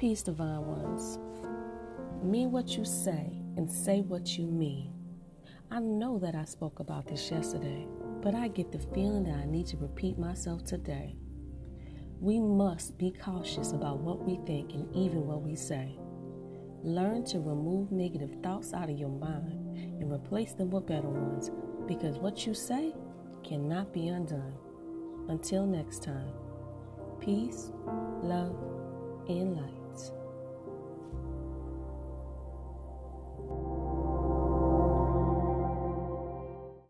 Peace, divine ones. Mean what you say and say what you mean. I know that I spoke about this yesterday, but I get the feeling that I need to repeat myself today. We must be cautious about what we think and even what we say. Learn to remove negative thoughts out of your mind and replace them with better ones because what you say cannot be undone. Until next time, peace, love, and light.